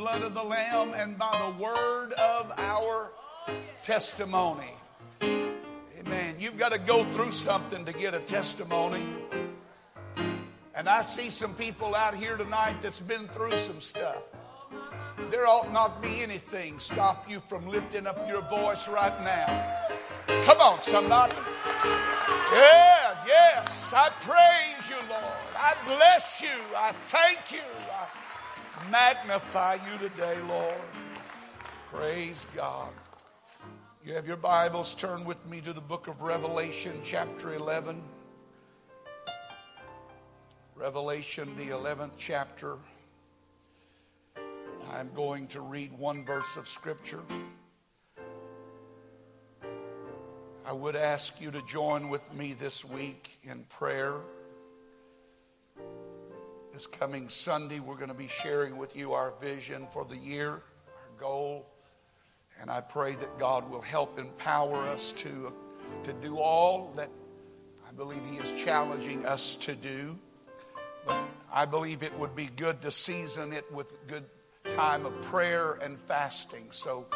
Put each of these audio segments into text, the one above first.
blood of the Lamb and by the word of our testimony. Amen. You've got to go through something to get a testimony. And I see some people out here tonight that's been through some stuff. There ought not be anything stop you from lifting up your voice right now. Come on, somebody. Yeah, yes. I praise you, Lord. I bless you. I thank you. Magnify you today, Lord. Praise God. You have your Bibles, turn with me to the book of Revelation, chapter 11. Revelation, the 11th chapter. I'm going to read one verse of Scripture. I would ask you to join with me this week in prayer. This coming Sunday, we're going to be sharing with you our vision for the year, our goal. And I pray that God will help empower us to, to do all that I believe He is challenging us to do. But I believe it would be good to season it with good time of prayer and fasting. So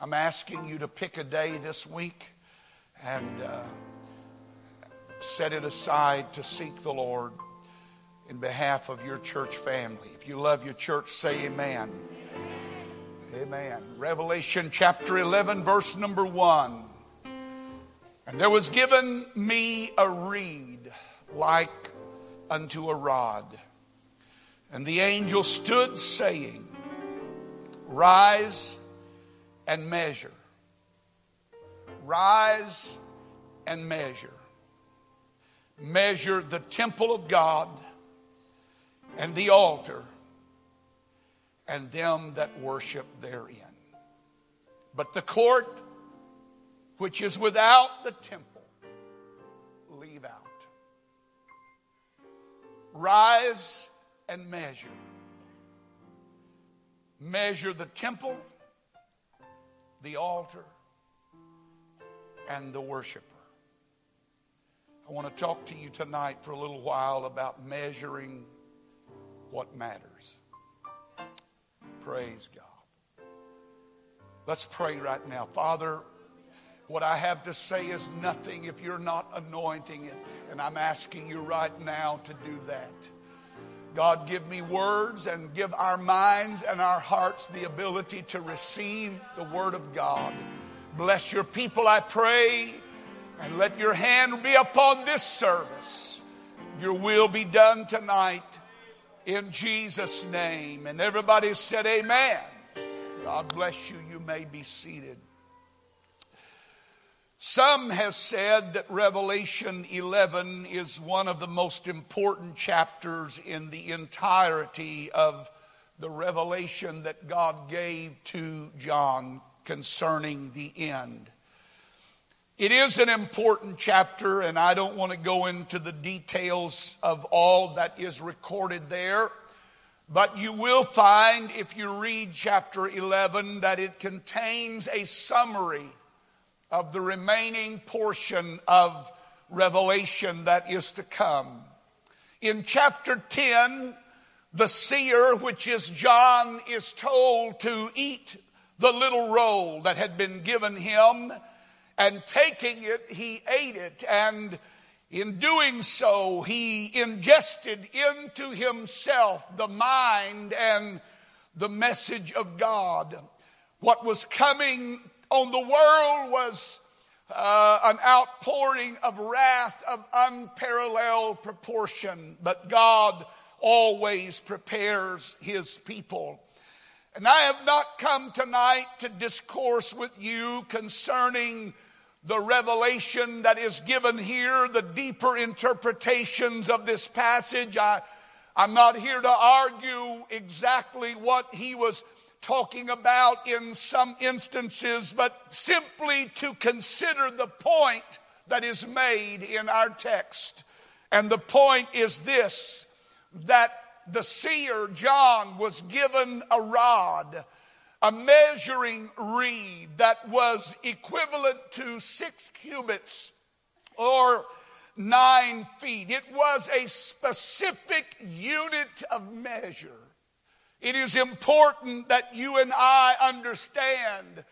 I'm asking you to pick a day this week and uh, set it aside to seek the Lord in behalf of your church family. If you love your church, say amen. Amen. Revelation chapter 11, verse number 1. And there was given me a reed like unto a rod. And the angel stood saying, Rise and measure. Rise and measure. Measure the temple of God and the altar and them that worship therein. But the court which is without the temple, leave out. Rise and measure. Measure the temple, the altar, and the worshiper. I want to talk to you tonight for a little while about measuring what matters. Praise God. Let's pray right now. Father, what I have to say is nothing if you're not anointing it. And I'm asking you right now to do that. God, give me words and give our minds and our hearts the ability to receive the Word of God. Bless your people, I pray, and let your hand be upon this service. Your will be done tonight in Jesus' name. And everybody said, Amen. God bless you. You may be seated. Some has said that Revelation 11 is one of the most important chapters in the entirety of the revelation that God gave to John concerning the end. It is an important chapter, and I don't want to go into the details of all that is recorded there. But you will find, if you read chapter 11, that it contains a summary of the remaining portion of Revelation that is to come. In chapter 10, the seer, which is John, is told to eat the little roll that had been given him, and taking it, he ate it, and in doing so, he ingested into himself the mind and the message of God. What was coming on the world was uh, an outpouring of wrath of unparalleled proportion, but God always prepares his people. And I have not come tonight to discourse with you concerning the revelation that is given here, the deeper interpretations of this passage. I, I'm not here to argue exactly what he was talking about in some instances, but simply to consider the point that is made in our text. And the point is this that the seer John was given a rod, a measuring reed that was equivalent to six cubits or nine feet. It was a specific unit of measure. It is important that you and I understand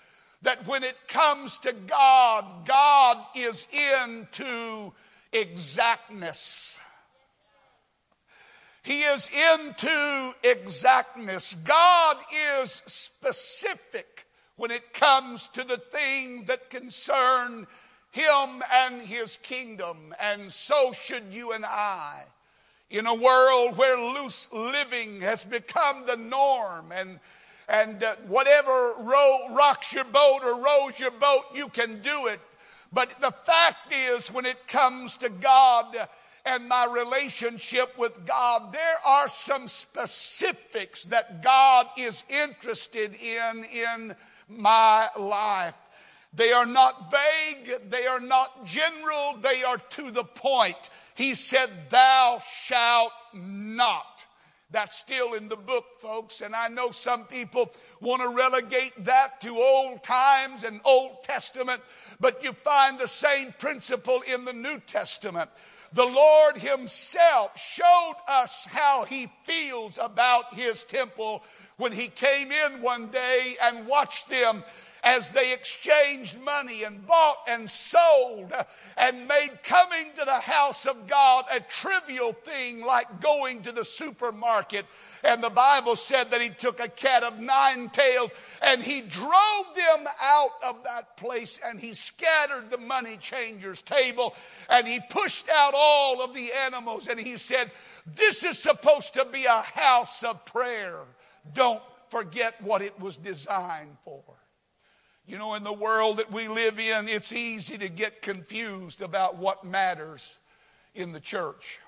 that when it comes to God, God is into exactness. He is into exactness. God is specific when it comes to the things that concern Him and His kingdom. And so should you and I. In a world where loose living has become the norm and and uh, whatever row, rocks your boat or rows your boat, you can do it. But the fact is, when it comes to God and my relationship with God, there are some specifics that God is interested in in my life. They are not vague, they are not general, they are to the point. He said, Thou shalt not. That's still in the book, folks, and I know some people want to relegate that to old times and Old Testament, but you find the same principle in the New Testament. The Lord Himself showed us how He feels about His temple when He came in one day and watched them as they exchanged money and bought and sold and made coming to the house of God a trivial thing like going to the supermarket. And the Bible said that he took a cat of nine tails and he drove them out of that place and he scattered the money changers table and he pushed out all of the animals and he said, this is supposed to be a house of prayer. Don't forget what it was designed for. You know, in the world that we live in, it's easy to get confused about what matters in the church,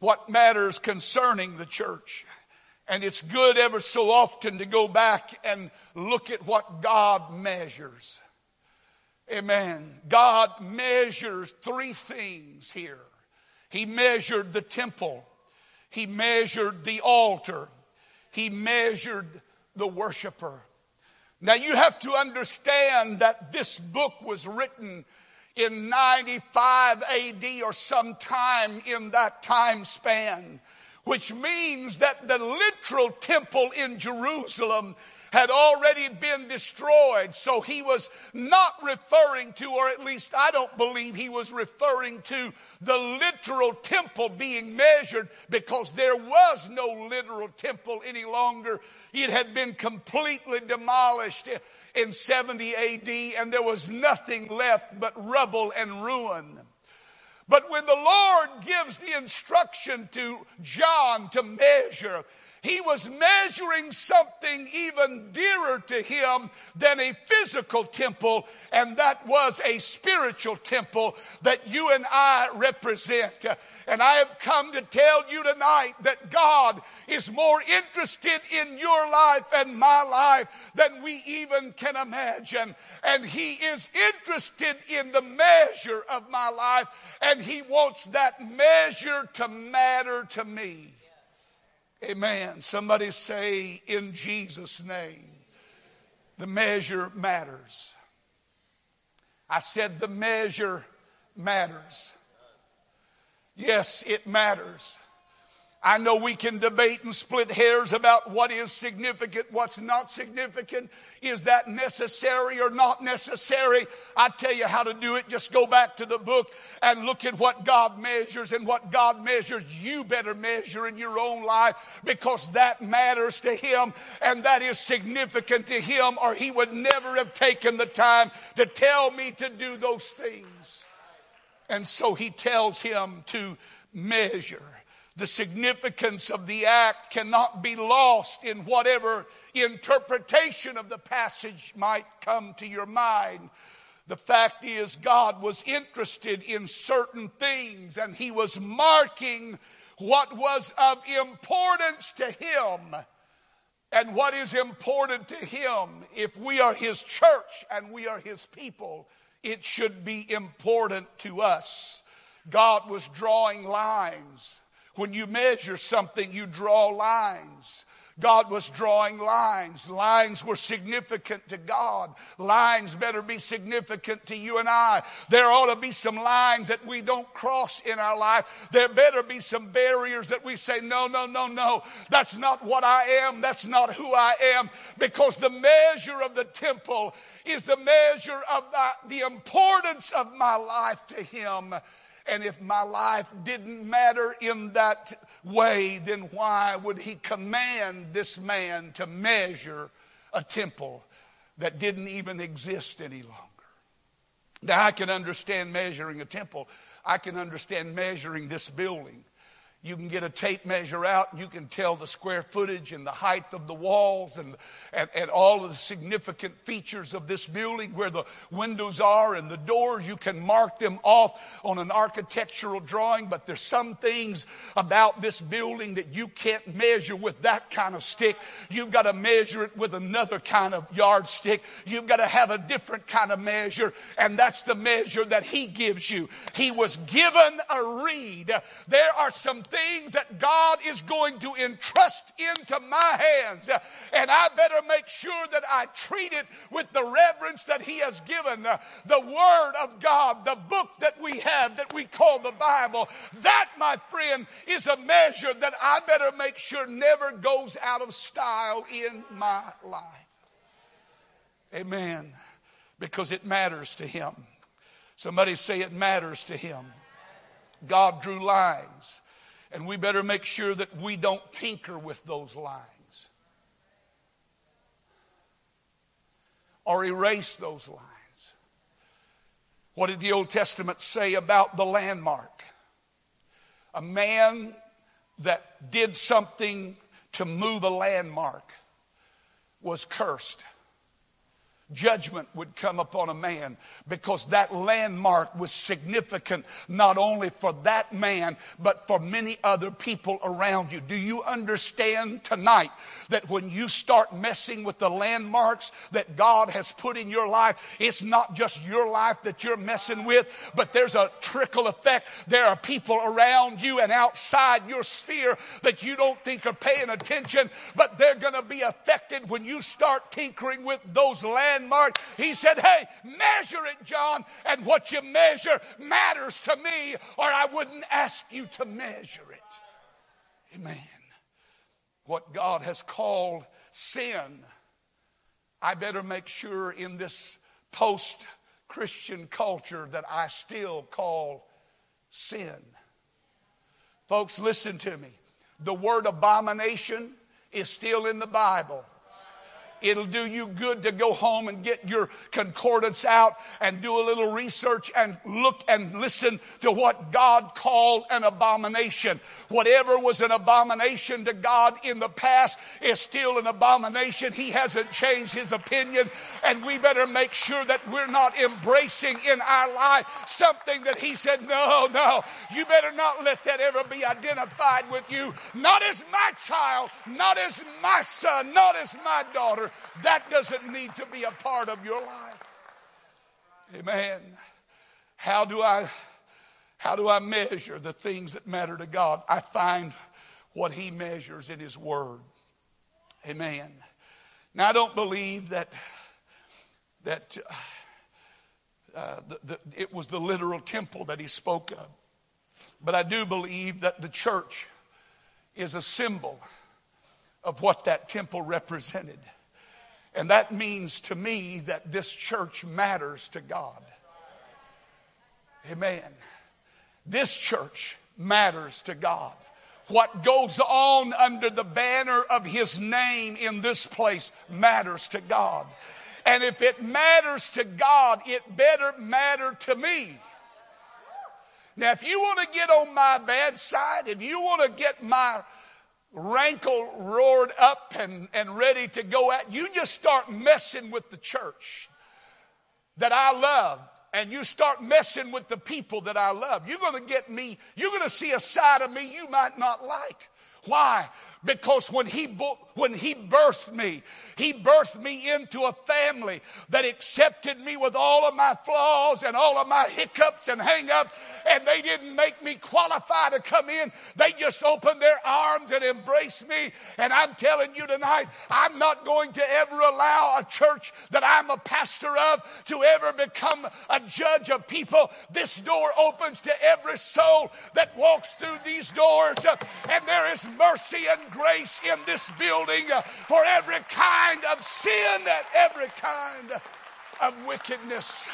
what matters concerning the church. And it's good ever so often to go back and look at what God measures. Amen. God measures three things here. He measured the temple. He measured the altar. He measured the worshiper. Now you have to understand that this book was written in 95 AD or sometime in that time span, which means that the literal temple in Jerusalem had already been destroyed. So he was not referring to, or at least I don't believe he was referring to the literal temple being measured because there was no literal temple any longer. It had been completely demolished in 70 AD and there was nothing left but rubble and ruin. But when the Lord gives the instruction to John to measure, he was measuring something even dearer to him than a physical temple, and that was a spiritual temple that you and I represent. And I have come to tell you tonight that God is more interested in your life and my life than we even can imagine. And He is interested in the measure of my life, and He wants that measure to matter to me. Amen. Somebody say, in Jesus' name. The measure matters. I said the measure matters. Yes, it matters. I know we can debate and split hairs about what is significant, what's not significant. Is that necessary or not necessary? I tell you how to do it. Just go back to the book and look at what God measures and what God measures. You better measure in your own life because that matters to Him and that is significant to Him or He would never have taken the time to tell me to do those things. And so He tells him to measure. The significance of the act cannot be lost in whatever interpretation of the passage might come to your mind. The fact is, God was interested in certain things and He was marking what was of importance to Him. And what is important to Him, if we are His church and we are His people, it should be important to us. God was drawing lines When you measure something, you draw lines. God was drawing lines. Lines were significant to God. Lines better be significant to you and I. There ought to be some lines that we don't cross in our life. There better be some barriers that we say, no, no, no, no. That's not what I am. That's not who I am. Because the measure of the temple is the measure of the, the importance of my life to Him. And if my life didn't matter in that way, then why would he command this man to measure a temple that didn't even exist any longer? Now, I can understand measuring a temple. I can understand measuring this building. You can get a tape measure out and you can tell the square footage and the height of the walls and, and, and, all of the significant features of this building, where the windows are and the doors. You can mark them off on an architectural drawing, but there's some things about this building that you can't measure with that kind of stick. You've got to measure it with another kind of yardstick. You've got to have a different kind of measure, and that's the measure that he gives you. He was given a reed. There are some things that God is going to entrust into my hands. And I better make sure that I treat it with the reverence that He has given. The Word of God, the book that we have that we call the Bible, that, my friend, is a measure that I better make sure never goes out of style in my life. Amen. Because it matters to Him. Somebody say it matters to Him. God drew lines. And we better make sure that we don't tinker with those lines or erase those lines. What did the Old Testament say about the landmark? A man that did something to move a landmark was cursed judgment would come upon a man because that landmark was significant not only for that man but for many other people around you. Do you understand tonight that when you start messing with the landmarks that God has put in your life, it's not just your life that you're messing with, but there's a trickle effect. There are people around you and outside your sphere that you don't think are paying attention, but they're going to be affected when you start tinkering with those landmarks landmark. He said, Hey, measure it, John, and what you measure matters to me, or I wouldn't ask you to measure it. Amen. What God has called sin, I better make sure in this post Christian culture that I still call sin. Folks, listen to me. The word abomination is still in the Bible. It'll do you good to go home and get your concordance out and do a little research and look and listen to what God called an abomination. Whatever was an abomination to God in the past is still an abomination. He hasn't changed his opinion, and we better make sure that we're not embracing in our life something that he said, No, no, you better not let that ever be identified with you. Not as my child, not as my son, not as my daughter that doesn't need to be a part of your life. Amen. How do I how do I measure the things that matter to God? I find what he measures in his word. Amen. Now I don't believe that that uh, the, the, it was the literal temple that he spoke of. But I do believe that the church is a symbol of what that temple represented. And that means to me that this church matters to God. Amen. This church matters to God. What goes on under the banner of His name in this place matters to God. And if it matters to God, it better matter to me. Now, if you want to get on my bad side, if you want to get my rankle roared up and, and ready to go at, you just start messing with the church that I love and you start messing with the people that I love. You're going to get me, you're going to see a side of me you might not like. Why? Because when he, when he birthed me, he birthed me into a family that accepted me with all of my flaws and all of my hiccups and hangups, and they didn't make me qualify to come in. They just opened their arms and embraced me. And I'm telling you tonight, I'm not going to ever allow a church that I'm a pastor of to ever become a judge of people. This door opens to every soul that walks through these doors, and there is mercy and grace in this building uh, for every kind of sin and every kind of wickedness.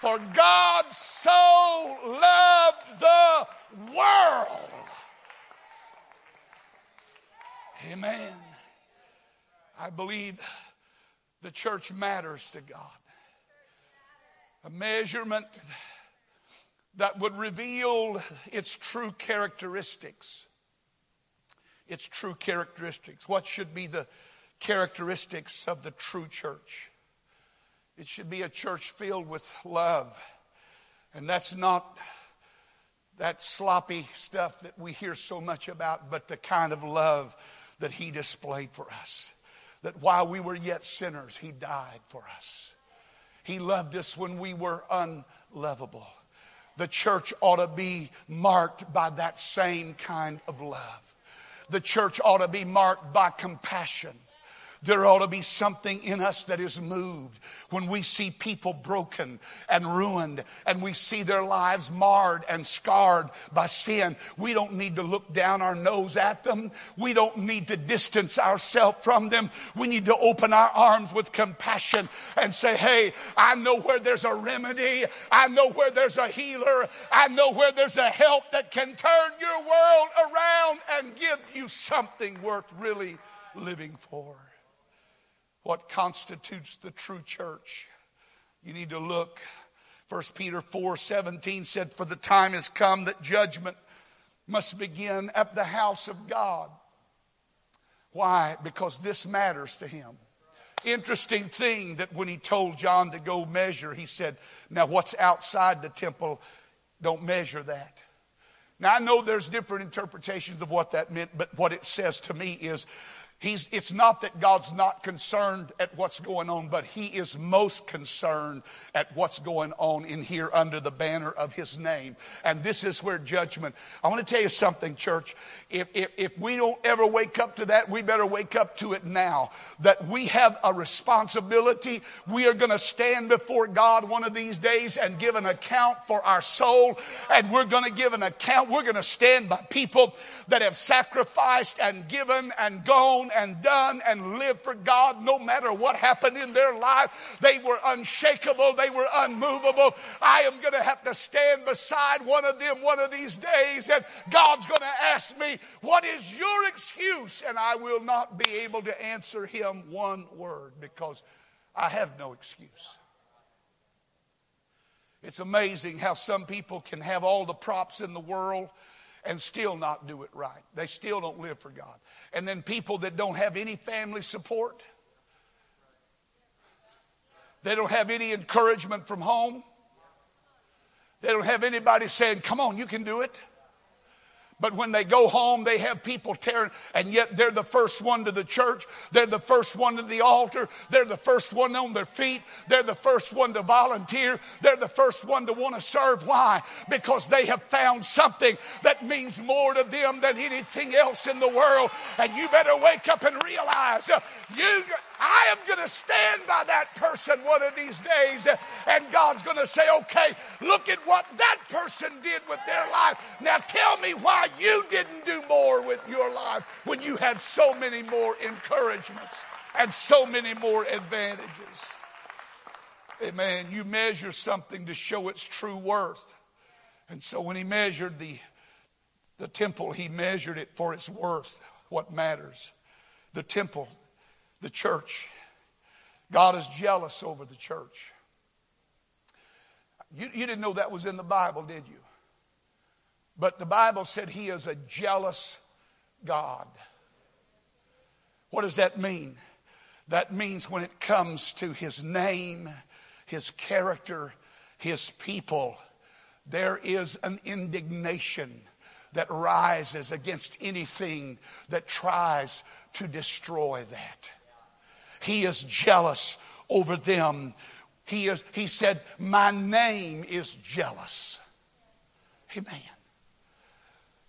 For God so loved the world. Amen. I believe the church matters to God. A measurement that would reveal its true characteristics its true characteristics. What should be the characteristics of the true church? It should be a church filled with love. And that's not that sloppy stuff that we hear so much about, but the kind of love that He displayed for us. That while we were yet sinners, He died for us. He loved us when we were unlovable. The church ought to be marked by that same kind of love the church ought to be marked by compassion. There ought to be something in us that is moved when we see people broken and ruined and we see their lives marred and scarred by sin. We don't need to look down our nose at them. We don't need to distance ourselves from them. We need to open our arms with compassion and say, Hey, I know where there's a remedy. I know where there's a healer. I know where there's a help that can turn your world around and give you something worth really living for what constitutes the true church. You need to look. 1 Peter 4 17 said, For the time has come that judgment must begin at the house of God. Why? Because this matters to him. Interesting thing that when he told John to go measure, he said, Now what's outside the temple, don't measure that. Now I know there's different interpretations of what that meant, but what it says to me is He's, it's not that God's not concerned at what's going on, but He is most concerned at what's going on in here under the banner of His name. And this is where judgment. I want to tell you something, church. If, if, if we don't ever wake up to that, we better wake up to it now. That we have a responsibility. We are going to stand before God one of these days and give an account for our soul. And we're going to give an account. We're going to stand by people that have sacrificed and given and gone and done and lived for God no matter what happened in their life. They were unshakable, they were unmovable. I am going to have to stand beside one of them one of these days, and God's going to ask me, What is your excuse? And I will not be able to answer him one word because I have no excuse. It's amazing how some people can have all the props in the world and still not do it right. They still don't live for God. And then people that don't have any family support, they don't have any encouragement from home, they don't have anybody saying, Come on, you can do it. But when they go home, they have people tearing, and yet they're the first one to the church. They're the first one to the altar. They're the first one on their feet. They're the first one to volunteer. They're the first one to want to serve. Why? Because they have found something that means more to them than anything else in the world. And you better wake up and realize uh, you, I am going to stand by that person one of these days. And God's going to say, okay, look at what that person did with their life. Now tell me why you didn't do more with your life when you had so many more encouragements and so many more advantages. Amen. You measure something to show its true worth. And so when he measured the, the temple, he measured it for its worth, what matters. The temple the church. God is jealous over the church. You, you didn't know that was in the Bible, did you? But the Bible said he is a jealous God. What does that mean? That means when it comes to his name, his character, his people, there is an indignation that rises against anything that tries to destroy that. He is jealous over them. He, is, he said, My name is jealous. Amen.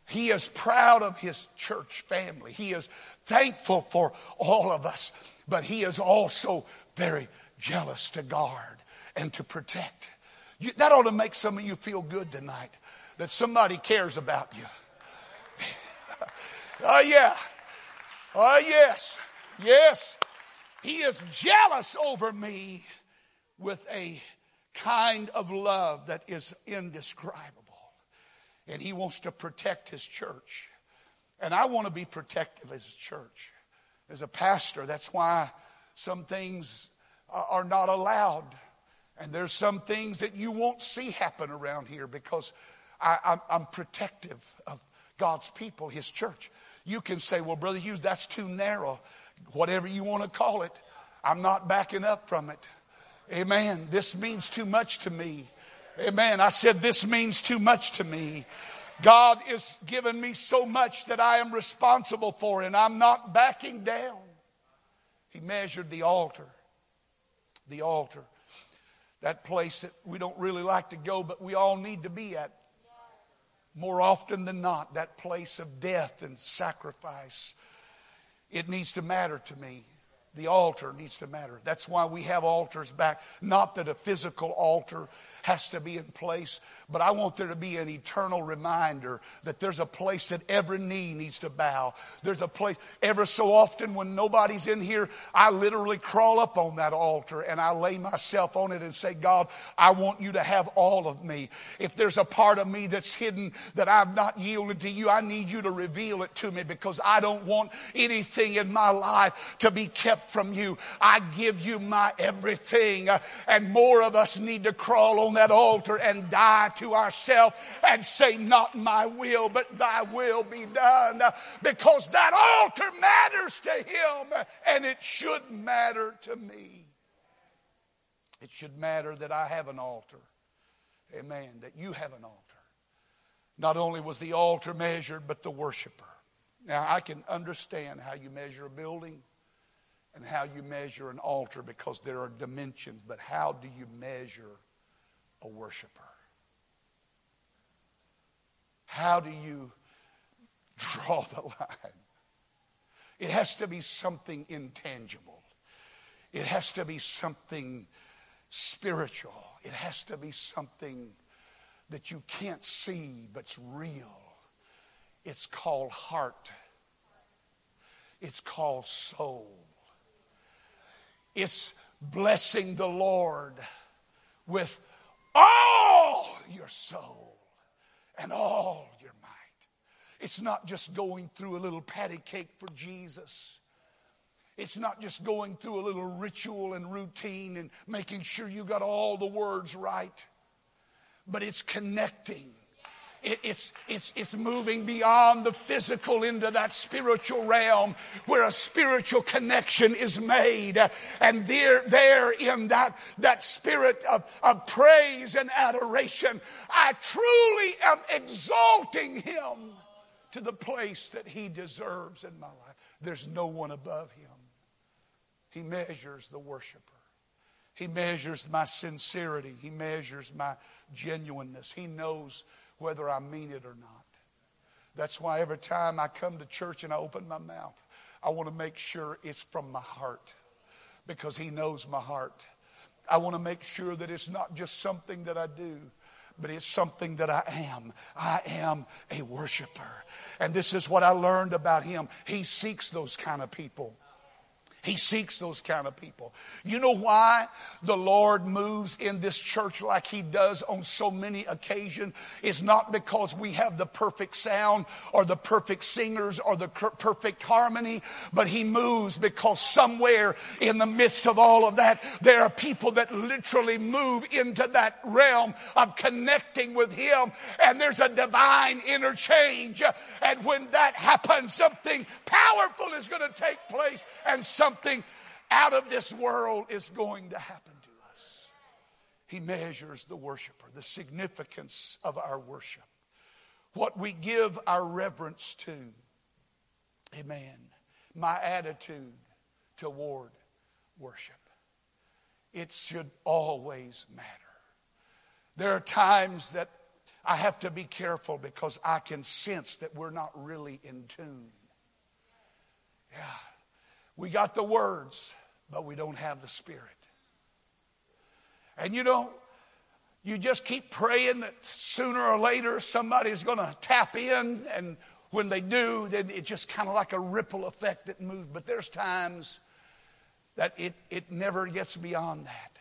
He is proud of his church family. He is thankful for all of us, but he is also very jealous to guard and to protect. You, that ought to make some of you feel good tonight that somebody cares about you. Oh, yeah. Oh, yes. Yes. He is jealous over me with a kind of love that is indescribable. And he wants to protect his church. And I want to be protective as a church. As a pastor, that's why some things are not allowed. And there's some things that you won't see happen around here because I, am protective of God's people, His church. You can say, well, Brother Hughes, that's too narrow. Whatever you want to call it, I'm not backing up from it. Amen. This means too much to me. Amen. I said, this means too much to me. God is giving me so much that I am responsible for, and I'm not backing down. He measured the altar. The altar. That place that we don't really like to go, but we all need to be at more often than not, that place of death and sacrifice. It needs to matter to me. The altar needs to matter. That's why we have altars back. Not that a physical altar has to be in place. But I want there to be an eternal reminder that there's a place that every knee needs to bow. There's a place, ever so often when nobody's in here, I literally crawl up on that altar and I lay myself on it and say, God, I want you to have all of me. If there's a part of me that's hidden that I've not yielded to you, I need you to reveal it to me because I don't want anything in my life to be kept from you. I give you my everything. Uh, and more of us need to crawl on on that altar and die to ourselves and say, Not my will, but thy will be done. Because that altar matters to him and it should matter to me. It should matter that I have an altar. Amen. That you have an altar. Not only was the altar measured, but the worshiper. Now, I can understand how you measure a building and how you measure an altar because there are dimensions, but how do you measure a worshiper? How do you draw the line? It has to be something intangible. It has to be something spiritual. It has to be something that you can't see but's real. It's called heart. It's called soul. It's blessing the Lord with all your soul and all your might. It's not just going through a little patty cake for Jesus. It's not just going through a little ritual and routine and making sure you got all the words right, but it's connecting it, it's, it's, it's moving beyond the physical into that spiritual realm where a spiritual connection is made. And there, there in that, that spirit of, of praise and adoration, I truly am exalting him to the place that he deserves in my life. There's no one above him. He measures the worshiper. He measures my sincerity. He measures my genuineness. He knows whether I mean it or not. That's why every time I come to church and I open my mouth, I want to make sure it's from my heart because He knows my heart. I want to make sure that it's not just something that I do, but it's something that I am. I am a worshiper. And this is what I learned about Him. He seeks those kind of people. He seeks those kind of people. You know why the Lord moves in this church like He does on so many occasions? It's not because we have the perfect sound or the perfect singers or the perfect harmony, but He moves because somewhere in the midst of all of that, there are people that literally move into that realm of connecting with Him, and there's a divine interchange. And when that happens, something powerful is going to take place, and some something out of this world is going to happen to us. He measures the worshiper, the significance of our worship. what we give our reverence to. Amen. My attitude toward worship. It should always matter. There are times that I have to be careful because I can sense that we're not really in tune. Yeah. We got the words, but we don't have the Spirit. And you know, you just keep praying that sooner or later somebody's going to tap in, and when they do, then it's just kind of like a ripple effect that moves. But there's times that it, it never gets beyond that.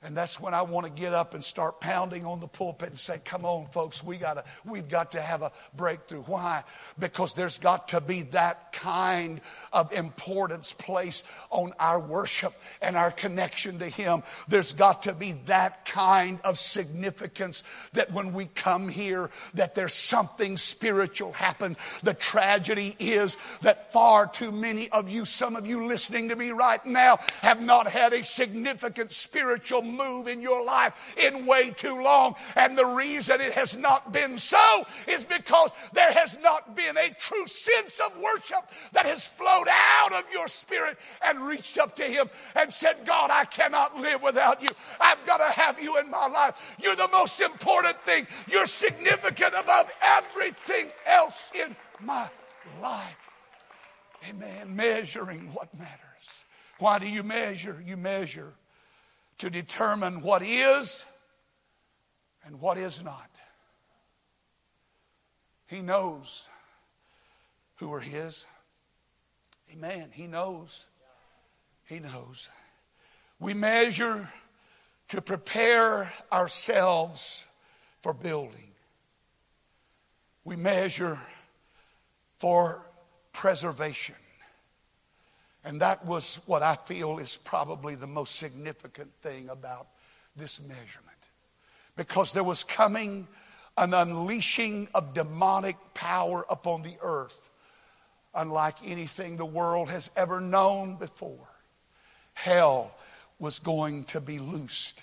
And that's when I want to get up and start pounding on the pulpit and say, come on, folks, we gotta, we've got to have a breakthrough. Why? Because there's got to be that kind of importance placed on our worship and our connection to Him. There's got to be that kind of significance that when we come here, that there's something spiritual happen. The tragedy is that far too many of you, some of you listening to me right now, have not had a significant spiritual move in your life in way too long. And the reason it has not been so is because there has not been a true sense of worship that has flowed out of your spirit and reached up to Him and said, God, I cannot live without you. I've got to have you in my life. You're the most important thing. You're significant above everything else in my life. Amen. Measuring what matters. Why do you measure? You measure to determine what is and what is not. He knows who are His. Amen. He knows. He knows. We measure to prepare ourselves for building. We measure for preservation. And that was what I feel is probably the most significant thing about this measurement. Because there was coming an unleashing of demonic power upon the earth, unlike anything the world has ever known before. Hell was going to be loosed.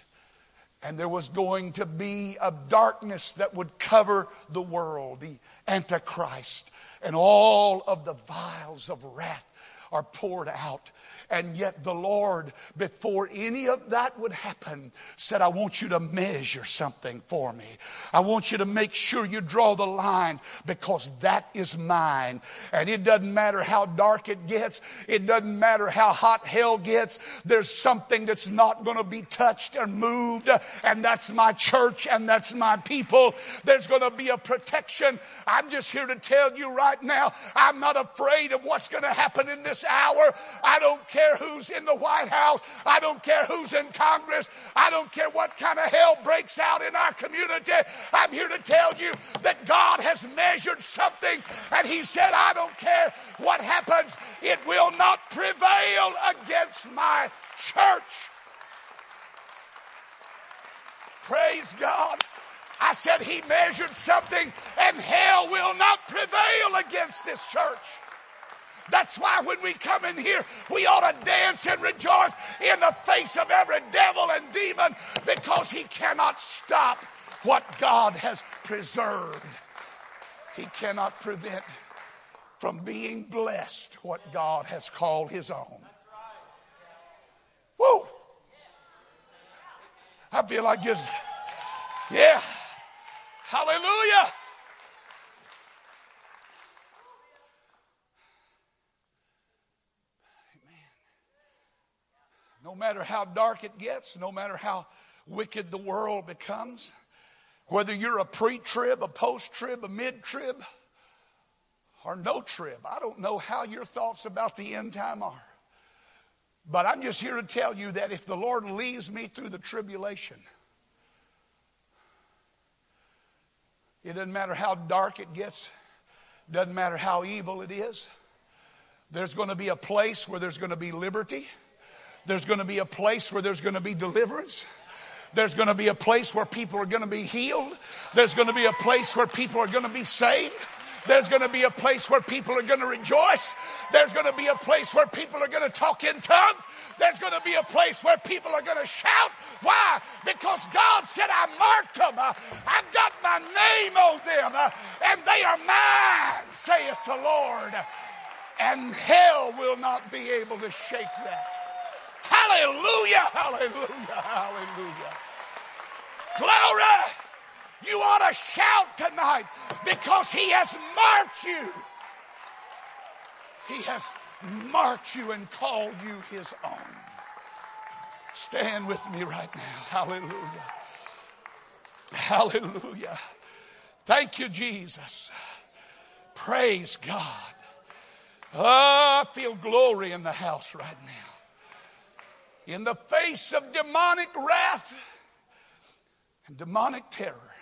And there was going to be a darkness that would cover the world, the Antichrist, and all of the vials of wrath are poured out. And yet the Lord, before any of that would happen, said, I want you to measure something for me. I want you to make sure you draw the line because that is mine. And it doesn't matter how dark it gets. It doesn't matter how hot hell gets. There's something that's not going to be touched or moved. And that's my church and that's my people. There's going to be a protection. I'm just here to tell you right now, I'm not afraid of what's going to happen in this hour. I don't care who's in the White House. I don't care who's in Congress. I don't care what kind of hell breaks out in our community. I'm here to tell you that God has measured something and He said, I don't care what happens, it will not prevail against my church. Praise God. I said he measured something and hell will not prevail against this church. That's why when we come in here, we ought to dance and rejoice in the face of every devil and demon because he cannot stop what God has preserved. He cannot prevent from being blessed what God has called his own. Woo! I feel like just, yeah. Hallelujah. No matter how dark it gets, no matter how wicked the world becomes, whether you're a pre trib, a post trib, a mid trib, or no trib, I don't know how your thoughts about the end time are. But I'm just here to tell you that if the Lord leads me through the tribulation, it doesn't matter how dark it gets, doesn't matter how evil it is, there's going to be a place where there's going to be liberty there's going to be a place where there's going to be deliverance. There's going to be a place where people are going to be healed. There's going to be a place where people are going to be saved. There's going to be a place where people are going to rejoice. There's going to be a place where people are going to talk in tongues. There's going to be a place where people are going to shout. Why? Because God said, I marked them. Uh, I've got my name on them. Uh, and they are mine, saith the Lord. And hell will not be able to shake that. Hallelujah, hallelujah, hallelujah. Glory! You ought to shout tonight because He has marked you. He has marked you and called you His own. Stand with me right now. Hallelujah. Hallelujah. Thank you, Jesus. Praise God. Oh, I feel glory in the house right now. In the face of demonic wrath and demonic terror,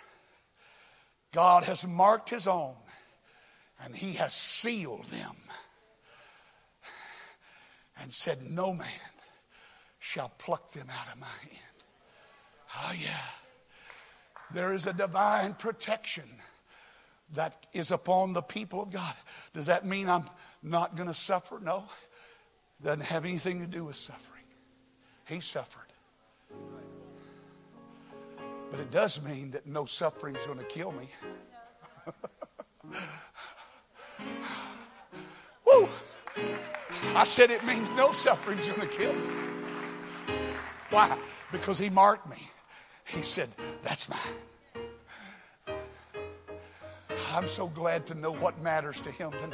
God has marked his own and he has sealed them and said, No man shall pluck them out of my hand. Oh, yeah. There is a divine protection that is upon the people of God. Does that mean I'm not going to suffer? No. Doesn't have anything to do with suffering. He suffered. But it does mean that no suffering is going to kill me. Woo! I said it means no suffering is going to kill me. Why? Because he marked me. He said, That's mine. I'm so glad to know what matters to him tonight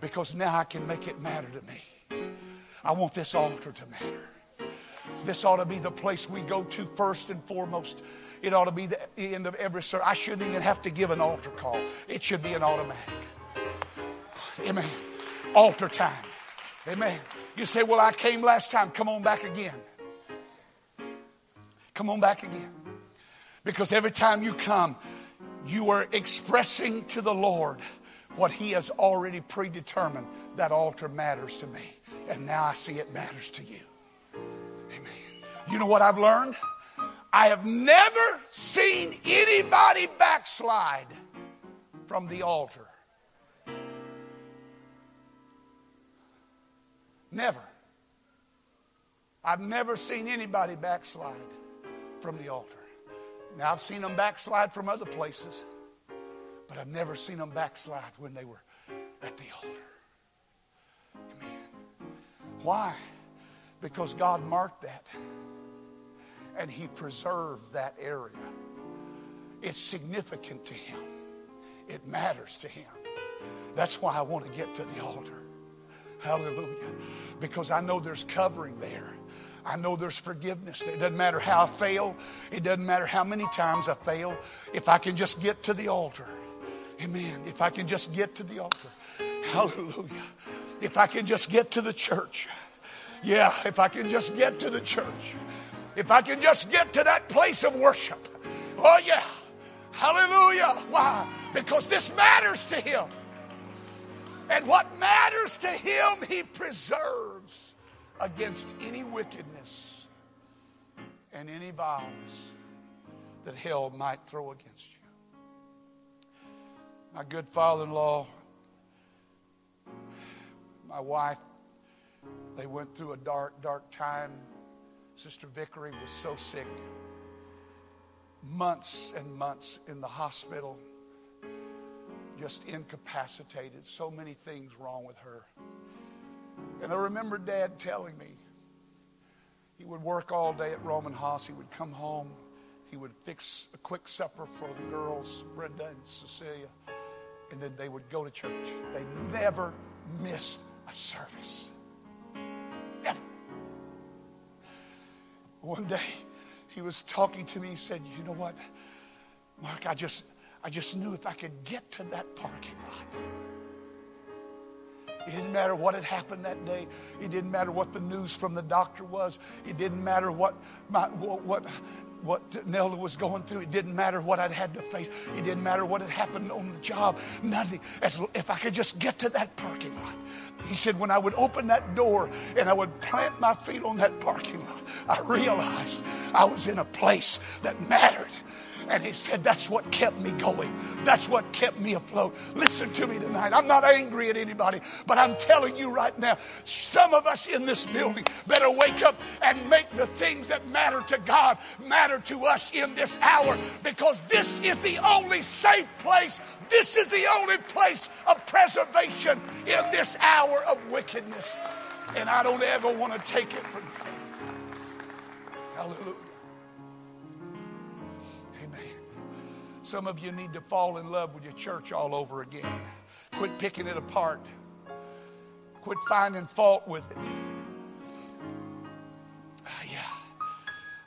because now I can make it matter to me. I want this altar to matter. This ought to be the place we go to first and foremost. It ought to be the end of every service. I shouldn't even have to give an altar call. It should be an automatic. Amen. Altar time. Amen. You say, Well, I came last time. Come on back again. Come on back again. Because every time you come, you are expressing to the Lord what He has already predetermined. That altar matters to me. And now I see it matters to you. You know what I've learned? I have never seen anybody backslide from the altar. Never. I've never seen anybody backslide from the altar. Now, I've seen them backslide from other places, but I've never seen them backslide when they were at the altar. Amen. Why? Because God marked that and He preserved that area. It's significant to Him, it matters to Him. That's why I want to get to the altar. Hallelujah. Because I know there's covering there. I know there's forgiveness. It doesn't matter how I fail. It doesn't matter how many times I fail. If I can just get to the altar. Amen. If I can just get to the altar. Hallelujah. If I can just get to the church. Yeah, if I can just get to the church. If I can just get to that place of worship. Oh, yeah. Hallelujah. Why? Because this matters to him. And what matters to him, he preserves against any wickedness and any vileness that hell might throw against you. My good father in law, my wife, they went through a dark, dark time. Sister Vickery was so sick. Months and months in the hospital, just incapacitated. So many things wrong with her. And I remember Dad telling me he would work all day at Rohm and Haas. He would come home. He would fix a quick supper for the girls, Brenda and Cecilia, and then they would go to church. They never missed a service. One day he was talking to me. He said, You know what, Mark, I just I just knew if I could get to that parking lot. It didn't matter what had happened that day. It didn't matter what the news from the doctor was. It didn't matter what my, what, what what Nelda was going through. It didn't matter what I'd had to face. It didn't matter what had happened on the job. Nothing. As if I could just get to that parking lot. He said, when I would open that door and I would plant my feet on that parking lot, I realized I was in a place that mattered. And he said, That's what kept me going. That's what kept me afloat. Listen to me tonight. I'm not angry at anybody, but I'm telling you right now, some of us in this building better wake up and make the things that matter to God matter to us in this hour because this is the only safe place. This is the only place of preservation in this hour of wickedness. And I don't ever want to take it from granted. Hallelujah. Some of you need to fall in love with your church all over again. Quit picking it apart. Quit finding fault with it. Ah, yeah.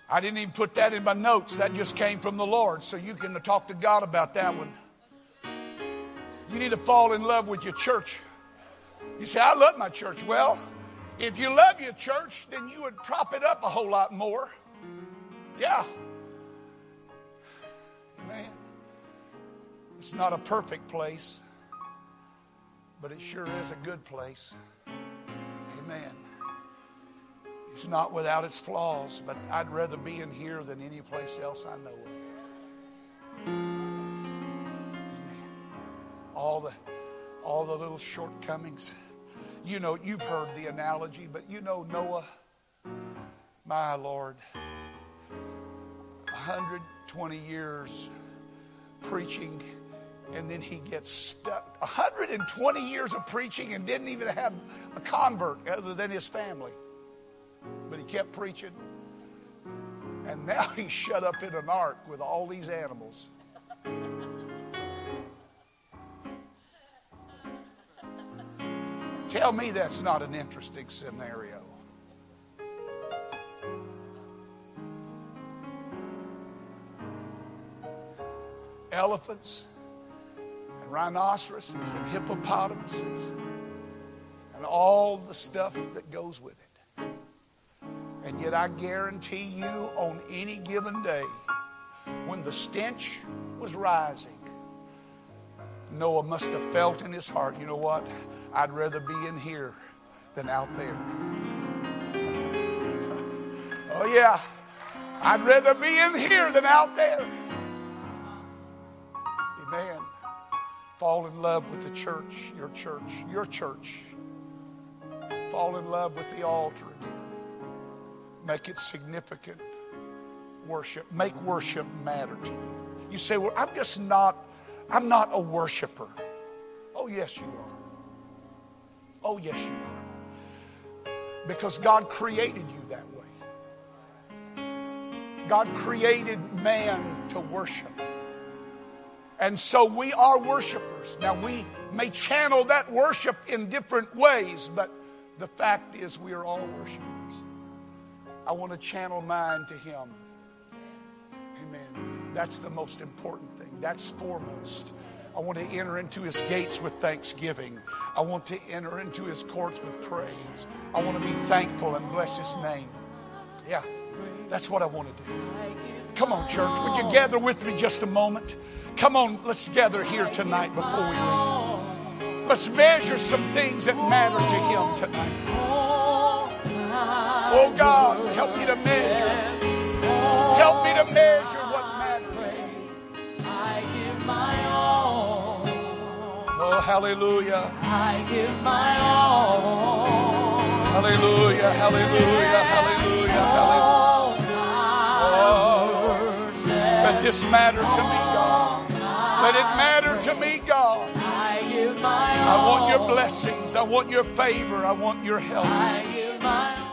I didn't even put that in my notes. That just came from the Lord. So you can talk to God about that one. You need to fall in love with your church. You say, I love my church. Well, if you love your church, then you would prop it up a whole lot more. Yeah. It's not a perfect place, but it sure is a good place. Amen. It's not without its flaws, but I'd rather be in here than any place else I know of. Amen. All the all the little shortcomings. You know, you've heard the analogy, but you know Noah, my Lord, 120 years preaching and then he gets stuck. 120 years of preaching and didn't even have a convert other than his family. But he kept preaching. And now he's shut up in an ark with all these animals. Tell me that's not an interesting scenario. Elephants rhinoceroses and hippopotamuses and all the stuff that goes with it. And yet, I guarantee you, on any given day, when the stench was rising, Noah must have felt in his heart, you know what? I'd rather be in here than out there. oh, yeah. I'd rather be in here than out there. Fall in love with the church, your church, your church. Fall in love with the altar again. Make it significant. Worship. Make worship matter to you. You say, well, I'm just not, I'm not a worshiper. Oh, yes, you are. Oh, yes, you are. Because God created you that way. God created man to worship. And so we are worshipers. Now, we may channel that worship in different ways, but the fact is, we are all worshipers. I want to channel mine to Him. Amen. That's the most important thing. That's foremost. I want to enter into His gates with thanksgiving. I want to enter into His courts with praise. I want to be thankful and bless His name. Yeah, that's what I want to do. Come on, church. Would you gather with me just a moment? Come on, let's gather here tonight before we leave. Let's measure some things that matter to Him tonight. Oh God, help me to measure. Help me to measure what matters to you. I give my all. Oh, hallelujah. I give my all. Hallelujah, hallelujah, hallelujah, hallelujah. Let this matter to me, God. Let it matter to me, God. I want your blessings. I want your favor. I want your help.